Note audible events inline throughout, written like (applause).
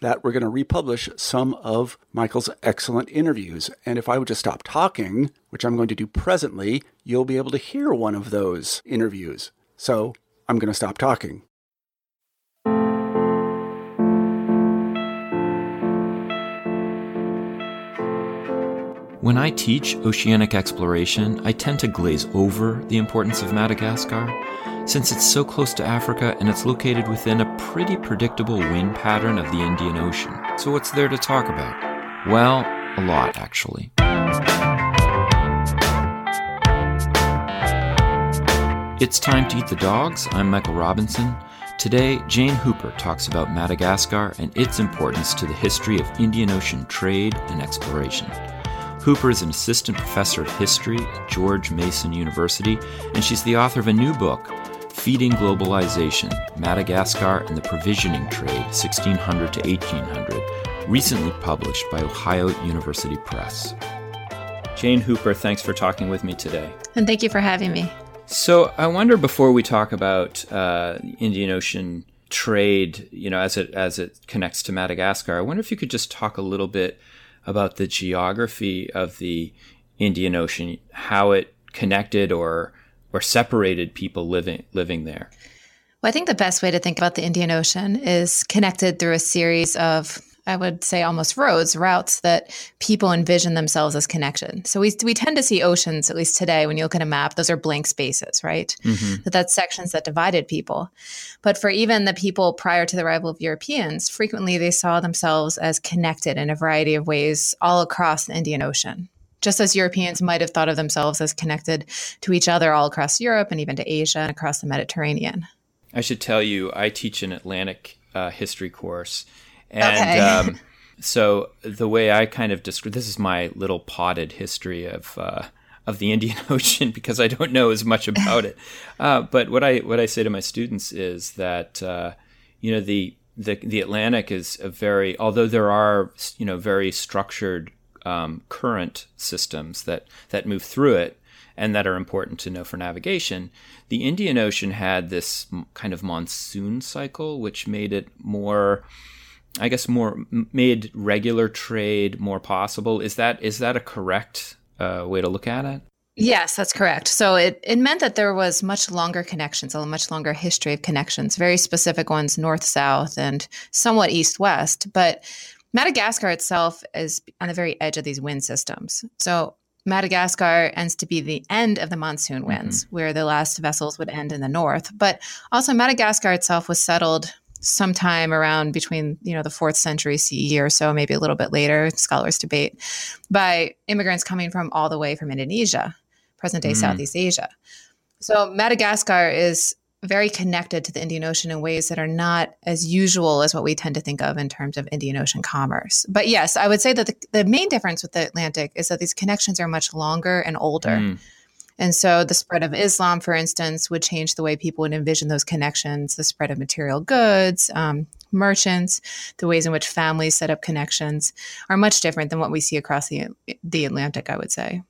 that we're going to republish some of Michael's excellent interviews. And if I would just stop talking, which I'm going to do presently, you'll be able to hear one of those interviews. So I'm going to stop talking. When I teach oceanic exploration, I tend to glaze over the importance of Madagascar since it's so close to Africa and it's located within a pretty predictable wind pattern of the Indian Ocean. So, what's there to talk about? Well, a lot, actually. It's time to eat the dogs. I'm Michael Robinson. Today, Jane Hooper talks about Madagascar and its importance to the history of Indian Ocean trade and exploration. Hooper is an assistant professor of history at George Mason University, and she's the author of a new book, Feeding Globalization Madagascar and the Provisioning Trade, 1600 to 1800, recently published by Ohio University Press. Jane Hooper, thanks for talking with me today. And thank you for having me. So, I wonder before we talk about uh, Indian Ocean trade, you know, as it as it connects to Madagascar, I wonder if you could just talk a little bit about the geography of the Indian Ocean, how it connected or or separated people living living there? Well, I think the best way to think about the Indian Ocean is connected through a series of I would say almost roads, routes that people envision themselves as connection. So we, we tend to see oceans, at least today, when you look at a map, those are blank spaces, right? Mm-hmm. That that's sections that divided people. But for even the people prior to the arrival of Europeans, frequently they saw themselves as connected in a variety of ways all across the Indian Ocean just as Europeans might have thought of themselves as connected to each other all across Europe and even to Asia and across the Mediterranean. I should tell you, I teach an Atlantic uh, history course. And okay. (laughs) um, so the way I kind of describe this is my little potted history of. Uh, of the Indian (laughs) Ocean because I don't know as much about it. (laughs) Uh, but what I what I say to my students is that uh, you know the the the Atlantic is a very although there are you know very structured um, current systems that that move through it and that are important to know for navigation. The Indian Ocean had this kind of monsoon cycle, which made it more, I guess, more made regular trade more possible. Is that is that a correct uh, way to look at it? Yes, that's correct. So it, it meant that there was much longer connections, a much longer history of connections, very specific ones, north south and somewhat east west. But Madagascar itself is on the very edge of these wind systems. So Madagascar ends to be the end of the monsoon mm-hmm. winds, mm-hmm. where the last vessels would end in the north. But also, Madagascar itself was settled sometime around between you know the fourth century CE or so, maybe a little bit later. Scholars debate by immigrants coming from all the way from Indonesia, present day mm-hmm. Southeast Asia. So Madagascar is very connected to the Indian Ocean in ways that are not as usual as what we tend to think of in terms of Indian Ocean commerce. But yes, I would say that the, the main difference with the Atlantic is that these connections are much longer and older. Mm. And so the spread of Islam, for instance, would change the way people would envision those connections, the spread of material goods, um, merchants, the ways in which families set up connections are much different than what we see across the, the Atlantic, I would say.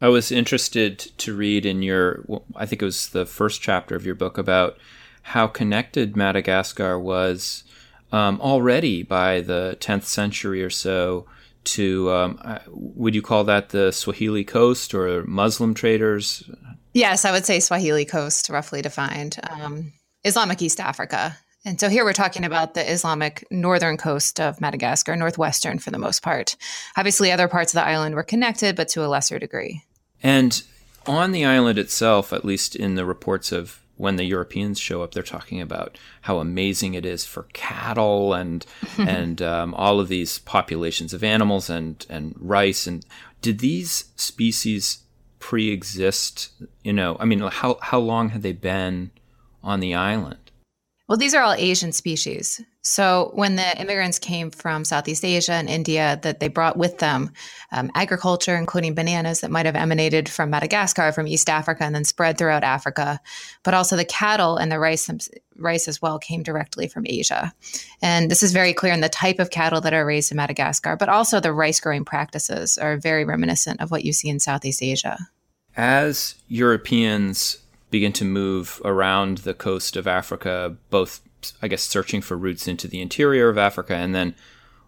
I was interested to read in your, I think it was the first chapter of your book about how connected Madagascar was um, already by the 10th century or so to, um, would you call that the Swahili coast or Muslim traders? Yes, I would say Swahili coast, roughly defined. Um, Islamic East Africa. And so here we're talking about the Islamic northern coast of Madagascar, northwestern for the most part. Obviously, other parts of the island were connected, but to a lesser degree. And on the island itself, at least in the reports of when the Europeans show up, they're talking about how amazing it is for cattle and (laughs) and um, all of these populations of animals and and rice. And did these species pre-exist? You know, I mean, how how long had they been on the island? Well, these are all Asian species. So when the immigrants came from Southeast Asia and India, that they brought with them um, agriculture, including bananas that might have emanated from Madagascar, from East Africa, and then spread throughout Africa. But also the cattle and the rice, rice as well came directly from Asia. And this is very clear in the type of cattle that are raised in Madagascar, but also the rice growing practices are very reminiscent of what you see in Southeast Asia. As Europeans begin to move around the coast of Africa, both I guess searching for routes into the interior of Africa, and then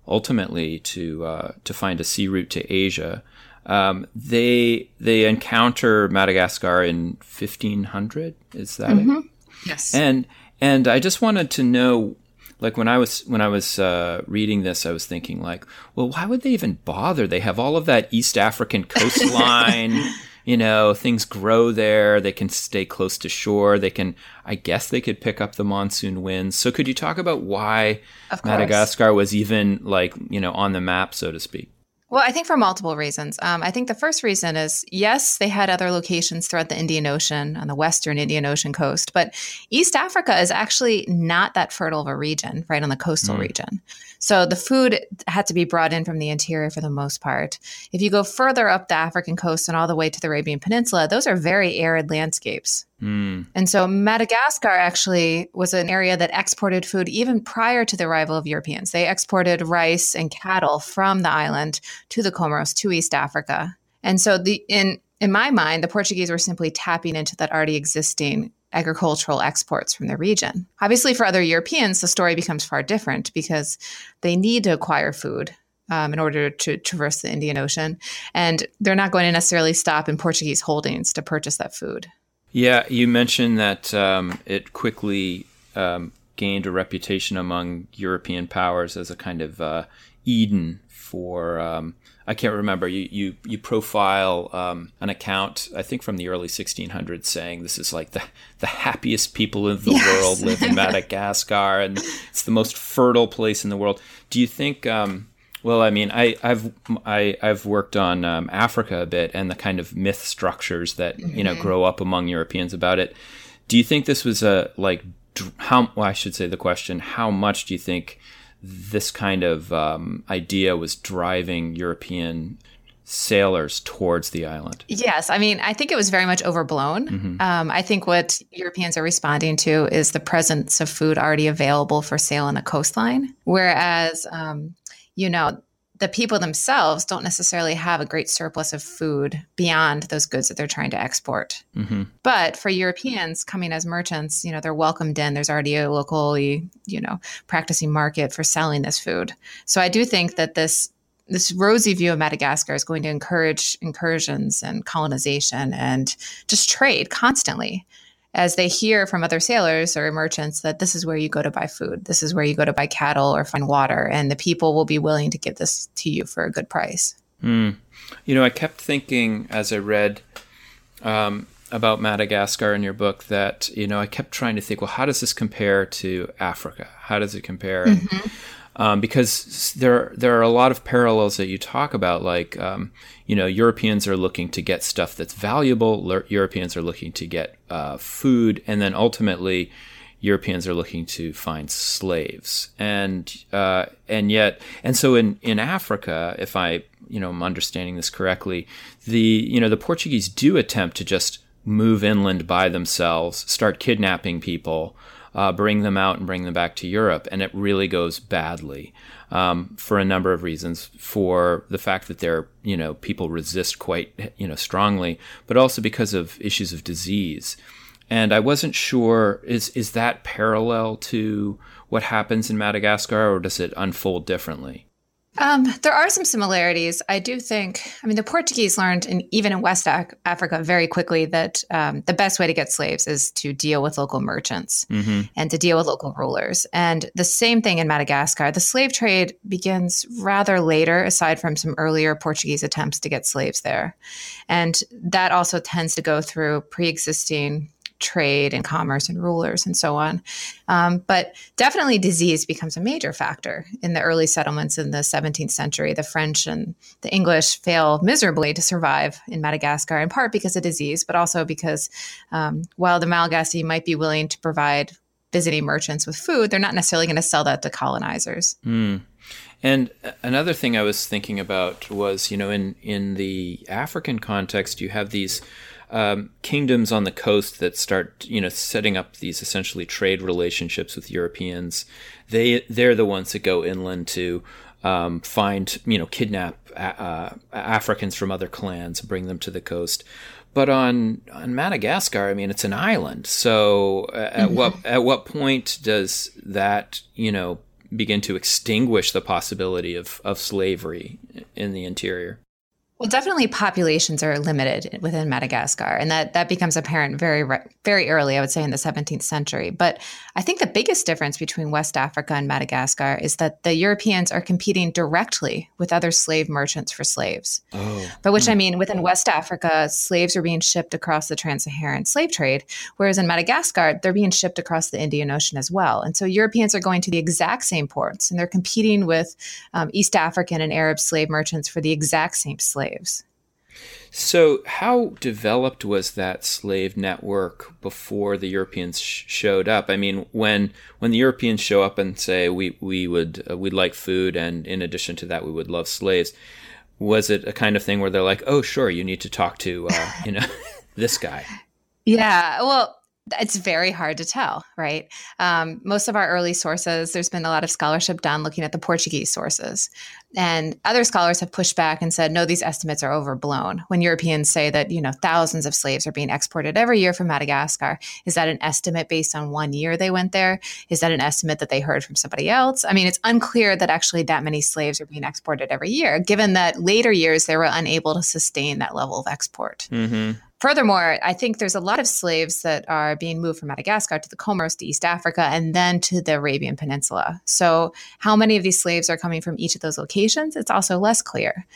ultimately to uh, to find a sea route to Asia. Um, they they encounter Madagascar in 1500. Is that mm-hmm. it? Yes. And and I just wanted to know, like when I was when I was uh, reading this, I was thinking like, well, why would they even bother? They have all of that East African (laughs) coastline you know, things grow there. They can stay close to shore. They can, I guess, they could pick up the monsoon winds. So, could you talk about why Madagascar was even like, you know, on the map, so to speak? Well, I think for multiple reasons. Um, I think the first reason is yes, they had other locations throughout the Indian Ocean on the western Indian Ocean coast, but East Africa is actually not that fertile of a region, right on the coastal mm. region. So the food had to be brought in from the interior for the most part. If you go further up the African coast and all the way to the Arabian Peninsula, those are very arid landscapes. Mm. And so Madagascar actually was an area that exported food even prior to the arrival of Europeans. They exported rice and cattle from the island to the Comoros, to East Africa. And so the in in my mind, the Portuguese were simply tapping into that already existing agricultural exports from the region. Obviously, for other Europeans, the story becomes far different because they need to acquire food um, in order to traverse the Indian Ocean. And they're not going to necessarily stop in Portuguese holdings to purchase that food. Yeah, you mentioned that um, it quickly um, gained a reputation among European powers as a kind of uh, Eden for um, I can't remember. You you you profile um, an account I think from the early 1600s saying this is like the the happiest people in the (laughs) yes. world live in Madagascar and it's the most fertile place in the world. Do you think? Um, well, I mean, I, have I, have worked on um, Africa a bit and the kind of myth structures that mm-hmm. you know mm-hmm. grow up among Europeans about it. Do you think this was a like how? Well, I should say the question: How much do you think? this kind of um, idea was driving European sailors towards the island. Yes, I mean, I think it was very much overblown. Mm-hmm. Um, I think what Europeans are responding to is the presence of food already available for sale on the coastline, whereas, um, you know, the people themselves don't necessarily have a great surplus of food beyond those goods that they're trying to export. Mm-hmm. But for Europeans coming as merchants, you know, they're welcomed in. There's already a locally, you know, practicing market for selling this food. So I do think that this this rosy view of Madagascar is going to encourage incursions and colonization and just trade constantly as they hear from other sailors or merchants that this is where you go to buy food, this is where you go to buy cattle or find water, and the people will be willing to give this to you for a good price. Mm. You know, I kept thinking as I read um, about Madagascar in your book that, you know, I kept trying to think, well, how does this compare to Africa? How does it compare? Mm-hmm um, because there there are a lot of parallels that you talk about. Like um, you know, Europeans are looking to get stuff that's valuable. Le- Europeans are looking to get uh, food, and then ultimately. Europeans are looking to find slaves, and uh, and yet, and so in, in Africa, if I you know am understanding this correctly, the you know the Portuguese do attempt to just move inland by themselves, start kidnapping people, uh, bring them out and bring them back to Europe. And it really goes badly um, for a number of reasons. For the fact that there, are you know, people resist quite, you know, strongly, but also because of issues of disease. And I wasn't sure is is that parallel to what happens in Madagascar, or does it unfold differently? Um, there are some similarities. I do think, I mean, the Portuguese learned, in, even in West Africa, very quickly that um, the best way to get slaves is to deal with local merchants mm-hmm. and to deal with local rulers. And the same thing in Madagascar. The slave trade begins rather later, aside from some earlier Portuguese attempts to get slaves there. And that also tends to go through pre existing trade and commerce and rulers and so on. Um, but definitely disease becomes a major factor in the early settlements in the 17th century. The French and the English fail miserably to survive in Madagascar, in part because of disease, but also because um, while the Malagasy might be willing to provide visiting merchants with food, they're not necessarily going to sell that to colonizers. Mm. And another thing I was thinking about was, you know, in in the African context, you have these um, kingdoms on the coast that start, you know, setting up these essentially trade relationships with Europeans. They they're the ones that go inland to um, find, you know, kidnap uh, Africans from other clans, and bring them to the coast. But on on Madagascar, I mean, it's an island. So at mm-hmm. what at what point does that, you know, begin to extinguish the possibility of, of slavery in the interior. Well, definitely populations are limited within Madagascar, and that that becomes apparent very very early, I would say, in the 17th century. But I think the biggest difference between West Africa and Madagascar is that the Europeans are competing directly with other slave merchants for slaves. Oh. By which I mean, within West Africa, slaves are being shipped across the trans-Saharan slave trade, whereas in Madagascar, they're being shipped across the Indian Ocean as well. And so Europeans are going to the exact same ports, and they're competing with um, East African and Arab slave merchants for the exact same slaves slaves. So, how developed was that slave network before the Europeans sh- showed up? I mean, when when the Europeans show up and say we we would uh, we'd like food, and in addition to that, we would love slaves, was it a kind of thing where they're like, oh, sure, you need to talk to uh, you know (laughs) this guy? (laughs) Yeah, well, it's very hard to tell, right? Um, most of our early sources, there's been a lot of scholarship done looking at the Portuguese sources. And other scholars have pushed back and said, no, these estimates are overblown. When Europeans say that, you know, thousands of slaves are being exported every year from Madagascar, is that an estimate based on one year they went there? Is that an estimate that they heard from somebody else? I mean, it's unclear that actually that many slaves are being exported every year, given that later years they were unable to sustain that level of export. Mm-hmm. Furthermore, I think there's a lot of slaves that are being moved from Madagascar to the Comoros to East Africa and then to the Arabian Peninsula. So, how many of these slaves are coming from each of those locations? It's also less clear.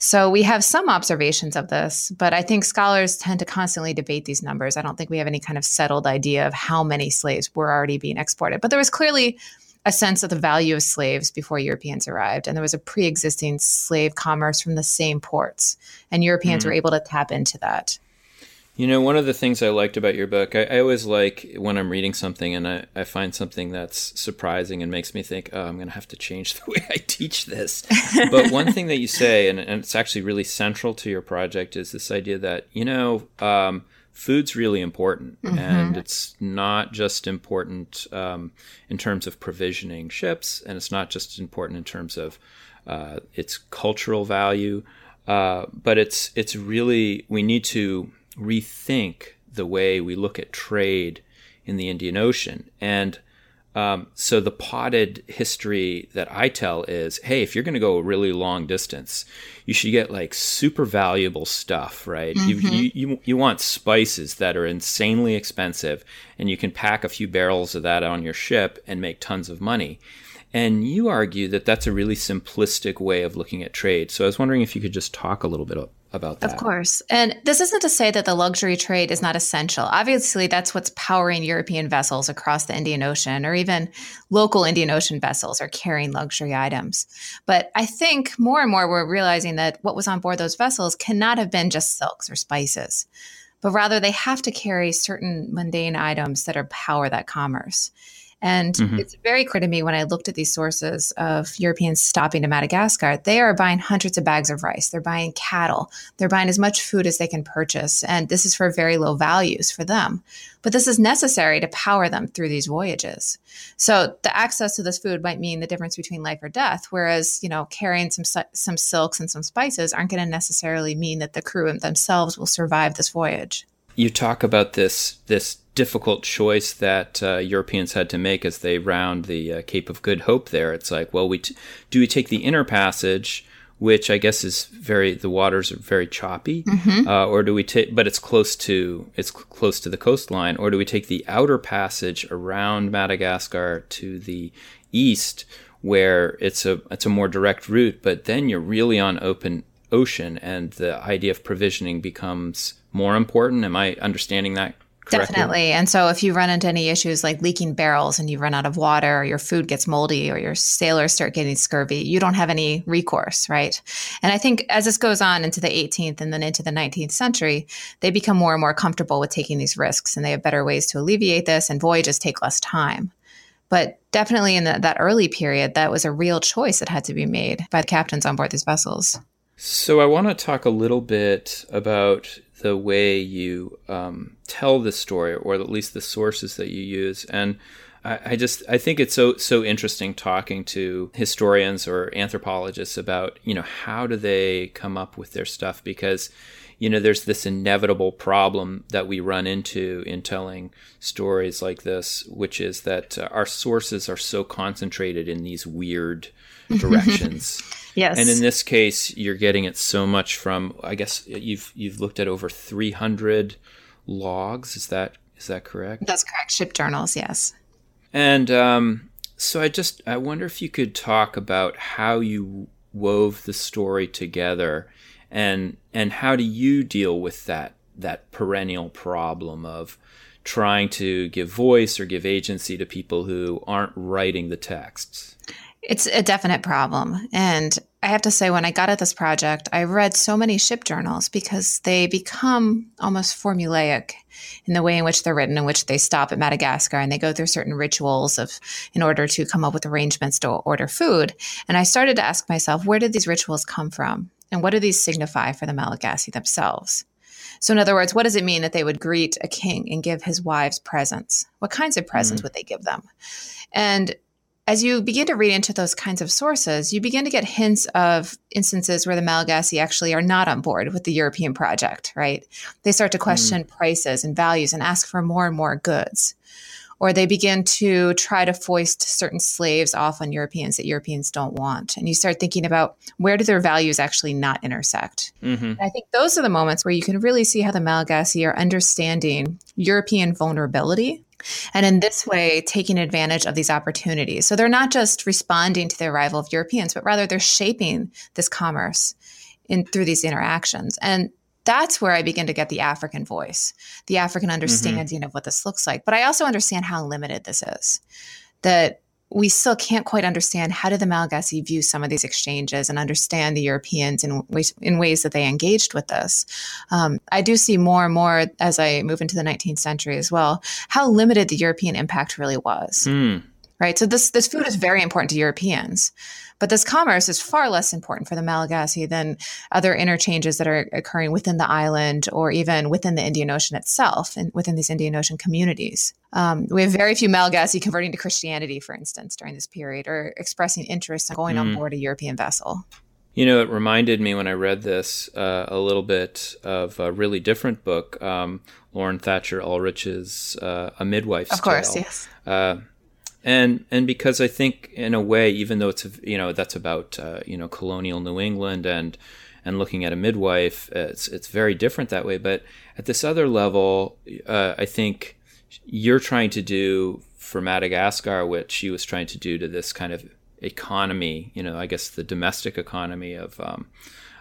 So, we have some observations of this, but I think scholars tend to constantly debate these numbers. I don't think we have any kind of settled idea of how many slaves were already being exported. But there was clearly a sense of the value of slaves before Europeans arrived. And there was a pre existing slave commerce from the same ports, and Europeans mm-hmm. were able to tap into that. You know, one of the things I liked about your book, I, I always like when I'm reading something and I, I, find something that's surprising and makes me think, oh, I'm going to have to change the (laughs) way I teach this. (laughs) but one thing that you say, and, and, it's actually really central to your project, is this idea that, you know, um, food's really important. Mm-hmm. And it's not just important um, in terms of provisioning ships, and it's not just important in terms of uh, its cultural value. Uh, but it's it's really we need to rethink the way we look at trade in the Indian Ocean. And um, so the potted history that I tell is, hey, if you're going to go a really long distance, you should get like super valuable stuff, right? Mm-hmm. You, you, you want spices that are insanely expensive, and you can pack a few barrels of that on your ship and make tons of money. And you argue that that's a really simplistic way of looking at trade. So I was wondering if you could just talk a little bit about that. Of course. And this isn't to say that the luxury trade is not essential. Obviously, that's what's powering European vessels across the Indian Ocean, or even local Indian Ocean vessels are carrying luxury items. But I think more and more we're realizing that what was on board those vessels cannot have been just silks or spices, but rather they have to carry certain mundane items that are power that commerce. And mm-hmm. it's very clear to me when I looked at these sources of Europeans stopping to Madagascar, they are buying hundreds of bags of rice. They're buying cattle. They're buying as much food as they can purchase. And this is for very low values for them. But this is necessary to power them through these voyages. So the access to this food might mean the difference between life or death. Whereas, you know, carrying some, some silks and some spices aren't going to necessarily mean that the crew themselves will survive this voyage. You talk about this, this difficult choice that uh, Europeans had to make as they round the uh, Cape of Good Hope. There, it's like, well, we t- do we take the inner passage, which I guess is very the waters are very choppy, mm-hmm. uh, or do we take? But it's close to it's cl- close to the coastline, or do we take the outer passage around Madagascar to the east, where it's a it's a more direct route, but then you're really on open ocean, and the idea of provisioning becomes more important. Am I understanding that correctly? Definitely. And so if you run into any issues like leaking barrels and you run out of water, or your food gets moldy, or your sailors start getting scurvy, you don't have any recourse, right? And I think as this goes on into the 18th and then into the 19th century, they become more and more comfortable with taking these risks and they have better ways to alleviate this, and voyages take less time. But definitely in the, that early period, that was a real choice that had to be made by the captains on board these vessels. So I want to talk a little bit about the way you um, tell the story, or at least the sources that you use. And I, I, just I think it's so so interesting talking to historians or anthropologists about you know how do they come up with their stuff because you know there's this inevitable problem that we run into in telling stories like this, which is that uh, our sources are so concentrated in these weird (laughs) directions. Yes. And in this case, you're getting it so much from I guess you've you've looked at over 300 logs. Is that is that correct? That's correct. Ship journals, yes. And um, so I just I wonder if you could talk about how you wove the story together and and how do you deal with that that perennial problem of trying to give voice or give agency to people who aren't writing the texts? It's a definite problem. And I have to say, when I got at this project, I read so many ship journals because they become almost formulaic in the way in which they're written, in which they stop at Madagascar and they go through certain rituals of in order to come up with arrangements to order food. And I started to ask myself, where did these rituals come from? And what do these signify for the Malagasy themselves? So, in other words, what does it mean that they would greet a king and give his wives presents? What kinds of presents mm. would they give them? And as you begin to read into those kinds of sources, you begin to get hints of instances where the Malagasy actually are not on board with the European project, right? They start to question mm. prices and values and ask for more and more goods. Or they begin to try to foist certain slaves off on Europeans that Europeans don't want. And you start thinking about where do their values actually not intersect? Mm-hmm. I think those are the moments where you can really see how the Malagasy are understanding European vulnerability and in this way taking advantage of these opportunities. So they're not just responding to the arrival of Europeans, but rather they're shaping this commerce in through these interactions. And that's where I begin to get the African voice, the African mm-hmm. understanding mm-hmm. of what this looks like. But I also understand how limited this is. That we still can't quite understand how did the Malagasy view some of these exchanges and understand the Europeans in ways, in ways that they engaged with this. Um, I do see more and more as I move into the 19th century as well how limited the European impact really was. Mm. Right, so this this food is very important to Europeans. But this commerce is far less important for the Malagasy than other interchanges that are occurring within the island or even within the Indian Ocean itself and within these Indian Ocean communities. Um, we have very few Malagasy converting to Christianity, for instance, during this period or expressing interest in going mm. on board a European vessel. You know, it reminded me when I read this uh, a little bit of a really different book, um, Laurel Thatcher Ulrich's uh, A Midwife's Of course, Tale. yes. Uh, and and because I think in a way, even though it's you know that's about uh, you know colonial New England and and looking at a midwife, it's it's very different that way. But at this other level, uh, I think you're trying to do for Madagascar what she was trying to do to this kind of economy. You know, I guess the domestic economy of. Um,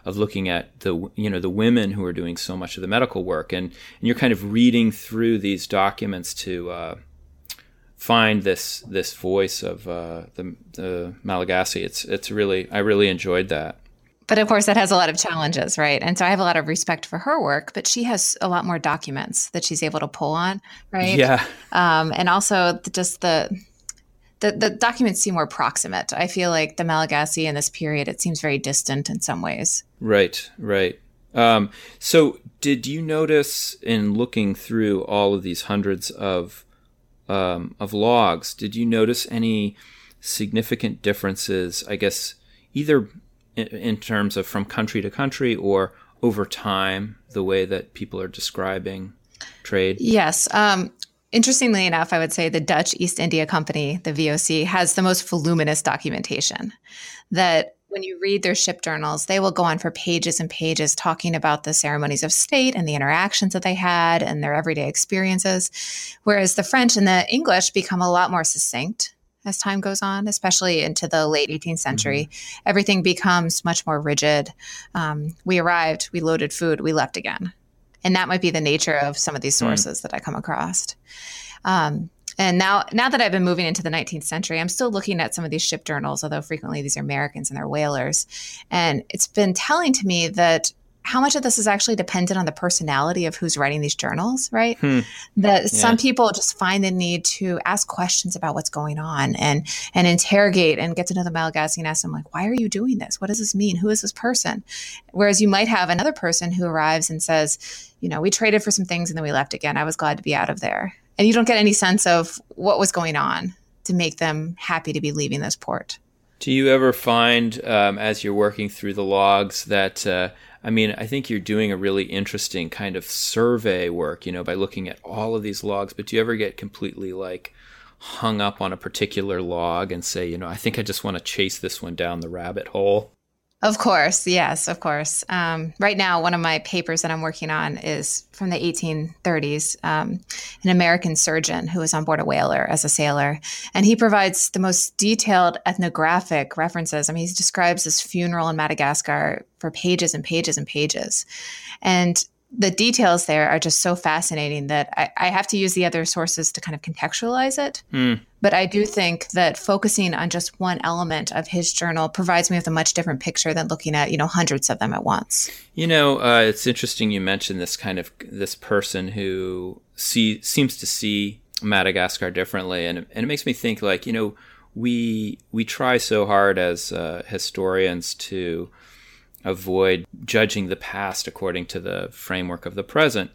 of looking at the you know the women who are doing so much of the medical work and, and you're kind of reading through these documents to uh, find this this voice of uh, the, the Malagasy. It's it's really I really enjoyed that. But of course, that has a lot of challenges, right? And so I have a lot of respect for her work, but she has a lot more documents that she's able to pull on, right? Yeah. Um, and also just the, the the documents seem more proximate. I feel like the Malagasy in this period it seems very distant in some ways. Right. Right. Um, so, did you notice in looking through all of these hundreds of um, of logs, did you notice any significant differences? I guess either in, in terms of from country to country or over time, the way that people are describing trade. Yes. Um, interestingly enough, I would say the Dutch East India Company, the VOC, has the most voluminous documentation that when you read their ship journals, they will go on for pages and pages talking about the ceremonies of state and the interactions that they had and their everyday experiences. Whereas the French and the English become a lot more succinct as time goes on, especially into the late 18th century. Mm-hmm. Everything becomes much more rigid. Um, we arrived, we loaded food, we left again. and that might be the nature of some of these hmm. sources mm. that I come across. Um, and now, now that I've been moving into the 19th century, I'm still looking at some of these ship journals, although frequently these are Americans and they're whalers. And it's been telling to me that how much of this is actually dependent on the personality of who's writing these journals, right? Hmm. That yeah. some people just find the need to ask questions about what's going on and and interrogate and get to know the Malagasy and ask them like, why are you doing this? What does this mean? Who is this person? Whereas you might have another person who arrives and says, you know, we traded for some things and then we left again. I was glad to be out of there. And you don't get any sense of what was going on to make them happy to be leaving this port. Do you ever find, um, as you're working through the logs, that uh, I mean, I think you're doing a really interesting kind of survey work, you know, by looking at all of these logs. But do you ever get completely like hung up on a particular log and say, you know, I think I just want to chase this one down the rabbit hole? Of course, yes, of course. Um, right now, one of my papers that I'm working on is from the 1830s. Um, an American surgeon who was on board a whaler as a sailor, and he provides the most detailed ethnographic references. I mean, he describes this funeral in Madagascar for pages and pages and pages, and the details there are just so fascinating that I, I, have to use the other sources to kind of contextualize it. Mm. But I do think that focusing on just one element of his journal provides me with a much different picture than looking at you know hundreds of them at once. You know, uh, it's interesting you mentioned this kind of this person who see seems to see Madagascar differently, and and it makes me think like you know we we try so hard as uh, historians to avoid judging the past according to the framework of the present.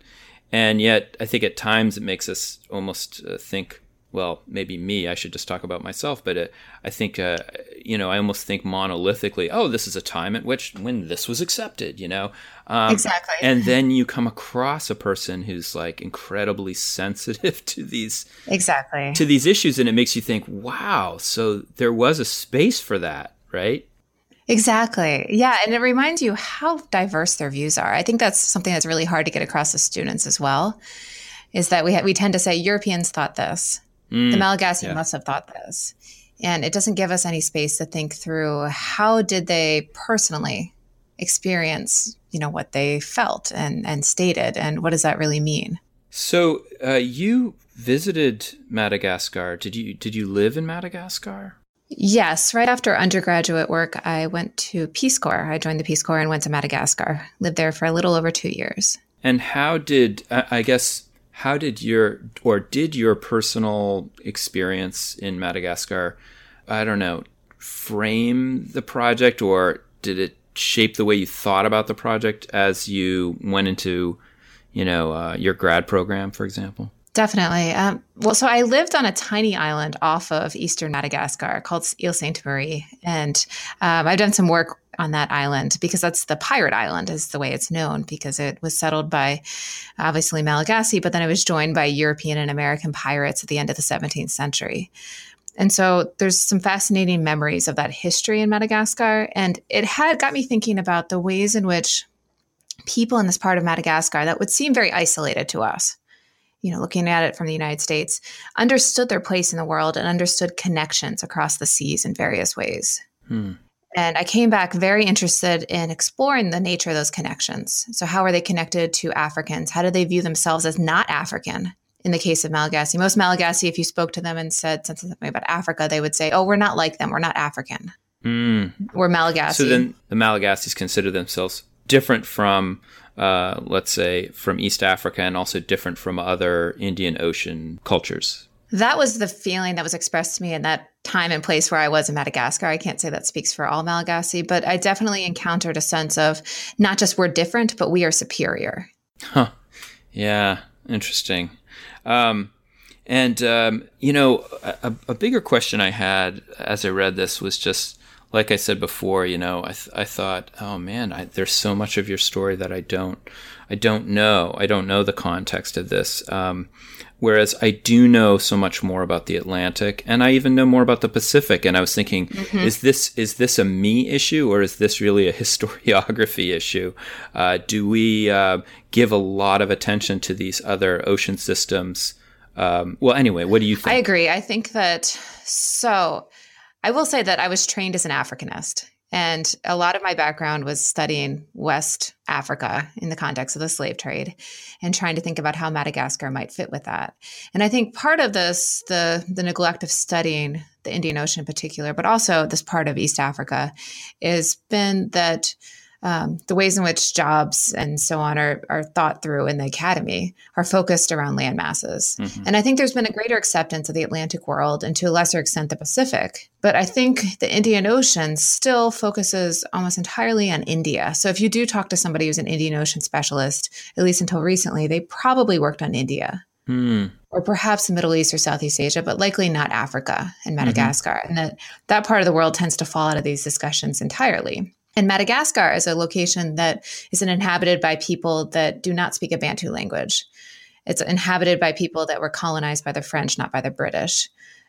And yet, I think at times it makes us almost uh, think, well, maybe me, I should just talk about myself, but uh, I think, uh, you know, I almost think monolithically, oh, this is a time at which when this was accepted, you know? Um, exactly. And then you come across a person who's like incredibly sensitive (laughs) to these exactly to these issues, and it makes you think, wow, so there was a space for that, right? Exactly. Yeah. And it reminds you how diverse their views are. I think that's something that's really hard to get across to students as well, is that we, ha- we tend to say Europeans thought this, mm, the Malagasy yeah. must have thought this. And it doesn't give us any space to think through how did they personally experience, you know, what they felt and, and stated, and what does that really mean? So uh, you visited Madagascar. Did you did you live in Madagascar? Yes, right after undergraduate work, I went to Peace Corps. I joined the Peace Corps and went to Madagascar. Lived there for a little over two years. And how did I guess how did your or did your personal experience in Madagascar, I don't know, frame the project, or did it shape the way you thought about the project as you went into, you know, uh, your grad program, for example? Definitely. Um, well, so I lived on a tiny island off of eastern Madagascar called Ile Sainte Marie. And um, I've done some work on that island because that's the pirate island, is the way it's known, because it was settled by obviously Malagasy, but then it was joined by European and American pirates at the end of the 17th century. And so there's some fascinating memories of that history in Madagascar. And it had got me thinking about the ways in which people in this part of Madagascar that would seem very isolated to us you know, looking at it from the United States, understood their place in the world and understood connections across the seas in various ways. Hmm. And I came back very interested in exploring the nature of those connections. So, how are they connected to Africans? How do they view themselves as not African? In the case of Malagasy, most Malagasy, if you spoke to them and said something about Africa, they would say, "Oh, we're not like them. We're not African. Mm. We're Malagasy." So then, the Malagasys consider themselves different from uh, let's say, from East Africa and also different from other Indian Ocean cultures? That was the feeling that was expressed to me in that time and place where I was in Madagascar. I can't say that speaks for all Malagasy, but I definitely encountered a sense of not just we're different, but we are superior. Huh. Yeah. Interesting. Um, and, um, you know, a, a, bigger question I had as I read this was just like I said before, you know, I, th- I thought, oh man, I, there's so much of your story that I don't, I don't know. I don't know the context of this. Um, whereas I do know so much more about the Atlantic, and I even know more about the Pacific. And I was thinking, mm-hmm. is this is this a me issue, or is this really a (laughs) historiography issue? Uh, do we uh, give a lot of attention to these other ocean systems? Um, well, anyway, what do you think? I agree. I think that so I will say that I was trained as an Africanist. And a lot of my background was studying West Africa in the context of the slave trade and trying to think about how Madagascar might fit with that. And I think part of this, the, the neglect of studying the Indian Ocean in particular, but also this part of East Africa, has been that um, the ways in which jobs and so on are, are thought through in the academy are focused around land masses. Mm-hmm. And I think there's been a greater acceptance of the Atlantic world and to a lesser extent the Pacific. But I think the Indian Ocean still focuses almost entirely on India. So if you do talk to somebody who's an Indian Ocean specialist, at least until recently, they probably worked on India. Mm. Or perhaps the Middle East or Southeast Asia, but likely not Africa and mm-hmm. Madagascar. Mm-hmm. And that, that part of the world tends to fall out of these discussions entirely. And Madagascar is a location that is inhabited by people that do not speak a Bantu language. It's inhabited by people that were colonized by the French, not by the British,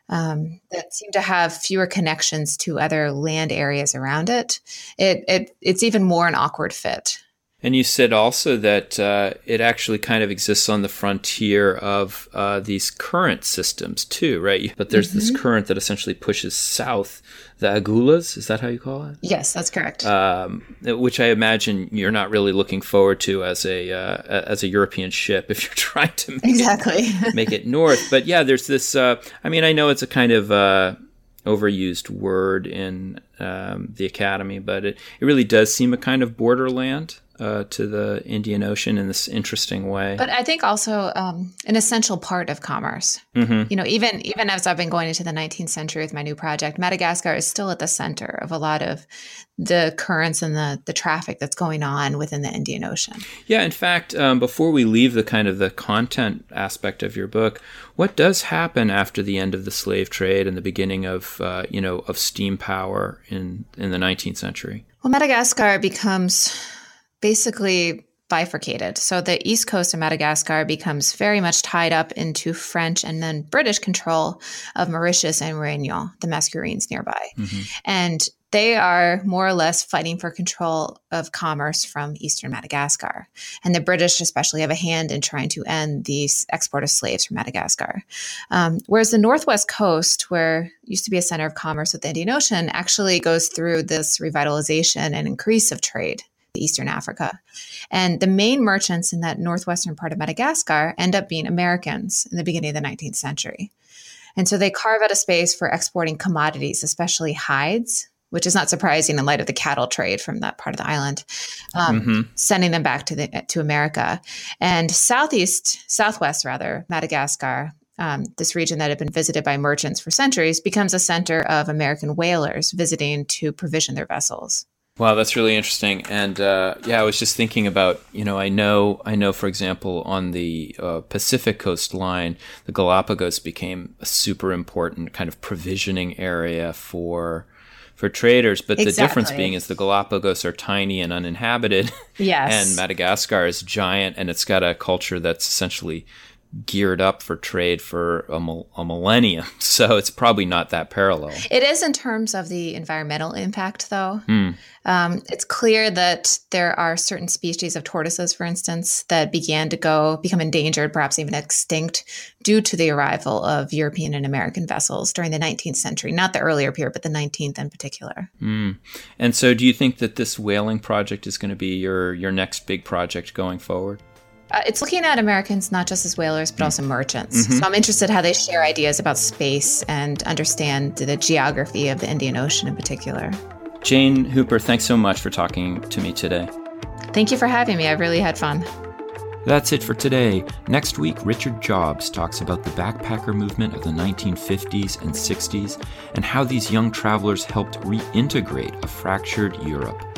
um, that seem to have fewer connections to other land areas around it. It, it. It's even more an awkward fit. And you said also that uh, it actually kind of exists on the frontier of uh, these current systems too, right? But there's mm-hmm. this current that essentially pushes south. The Agulhas, is that how you call it? Yes, that's correct. Um, which I imagine you're not really looking forward to as a uh, as a European ship (laughs) if you're trying to make exactly it, (laughs) make it north. But yeah, there's this. Uh, I mean, I know it's a kind of uh, overused word in um, the academy, but it, it really does seem a kind of borderland uh, to the Indian Ocean in this interesting way. But I think also um, an essential part of commerce. Mm-hmm. You know, even even as I've been going into the 19th century with my new project, Madagascar is still at the center of a lot of the currents and the the traffic that's going on within the Indian Ocean. Yeah, in fact, um, before we leave the kind of the content aspect of your book, what does happen after the end of the slave trade and the beginning of uh, you know of steam power in in the 19th century? Well, Madagascar becomes basically bifurcated. So the east coast of Madagascar becomes very much tied up into French and then British control of Mauritius and Réunion, the Mascarenes nearby. Mm-hmm. And they are more or less fighting for control of commerce from eastern Madagascar. And the British, especially, have a hand in trying to end the export of slaves from Madagascar. Um, whereas the northwest coast, where used to be a center of commerce with the Indian Ocean, actually goes through this revitalization and increase of trade Eastern Africa. And the main merchants in that northwestern part of Madagascar end up being Americans in the beginning of the 19th century. And so they carve out a space for exporting commodities, especially hides, which is not surprising in light of the cattle trade from that part of the island, um, mm-hmm. sending them back to the to America. And southeast, southwest rather, Madagascar, um, this region that had been visited by merchants for centuries, becomes a center of American whalers visiting to provision their vessels. Wow, that's really interesting. And uh, yeah, I was just thinking about you know I know I know for example on the uh, Pacific Coast line, the Galapagos became a super important kind of provisioning area for for traders. But exactly. the difference being is the Galapagos are tiny and uninhabited. (laughs) Yes, and Madagascar is giant and it's got a culture that's essentially geared up for trade for a, a, millennium. (laughs) So it's probably not that parallel. It is in terms of the environmental impact, though. Mm. Um, it's clear that there are certain species of tortoises, for instance, that began to go become endangered, perhaps even extinct, due to the arrival of European and American vessels during the 19th century. Not the earlier period, but the 19th in particular. Mm. And so, do you think that this whaling project is going to be your your next big project going forward? Uh, it's looking at Americans not just as whalers, but also merchants. Mm-hmm. So I'm interested how they share ideas about space and understand the geography of the Indian Ocean in particular. Jane Hooper, thanks so much for talking to me today. Thank you for having me. I really had fun. That's it for today. Next week, Richard Jobs talks about the backpacker movement of the 1950s and 60s and how these young travelers helped reintegrate a fractured Europe.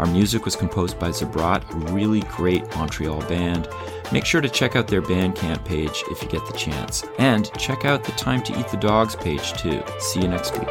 Our music was composed by Zabrat, a really great Montreal band. Make sure to check out their Bandcamp page if you get the chance. And check out the Time to Eat the Dogs page too. See you next week.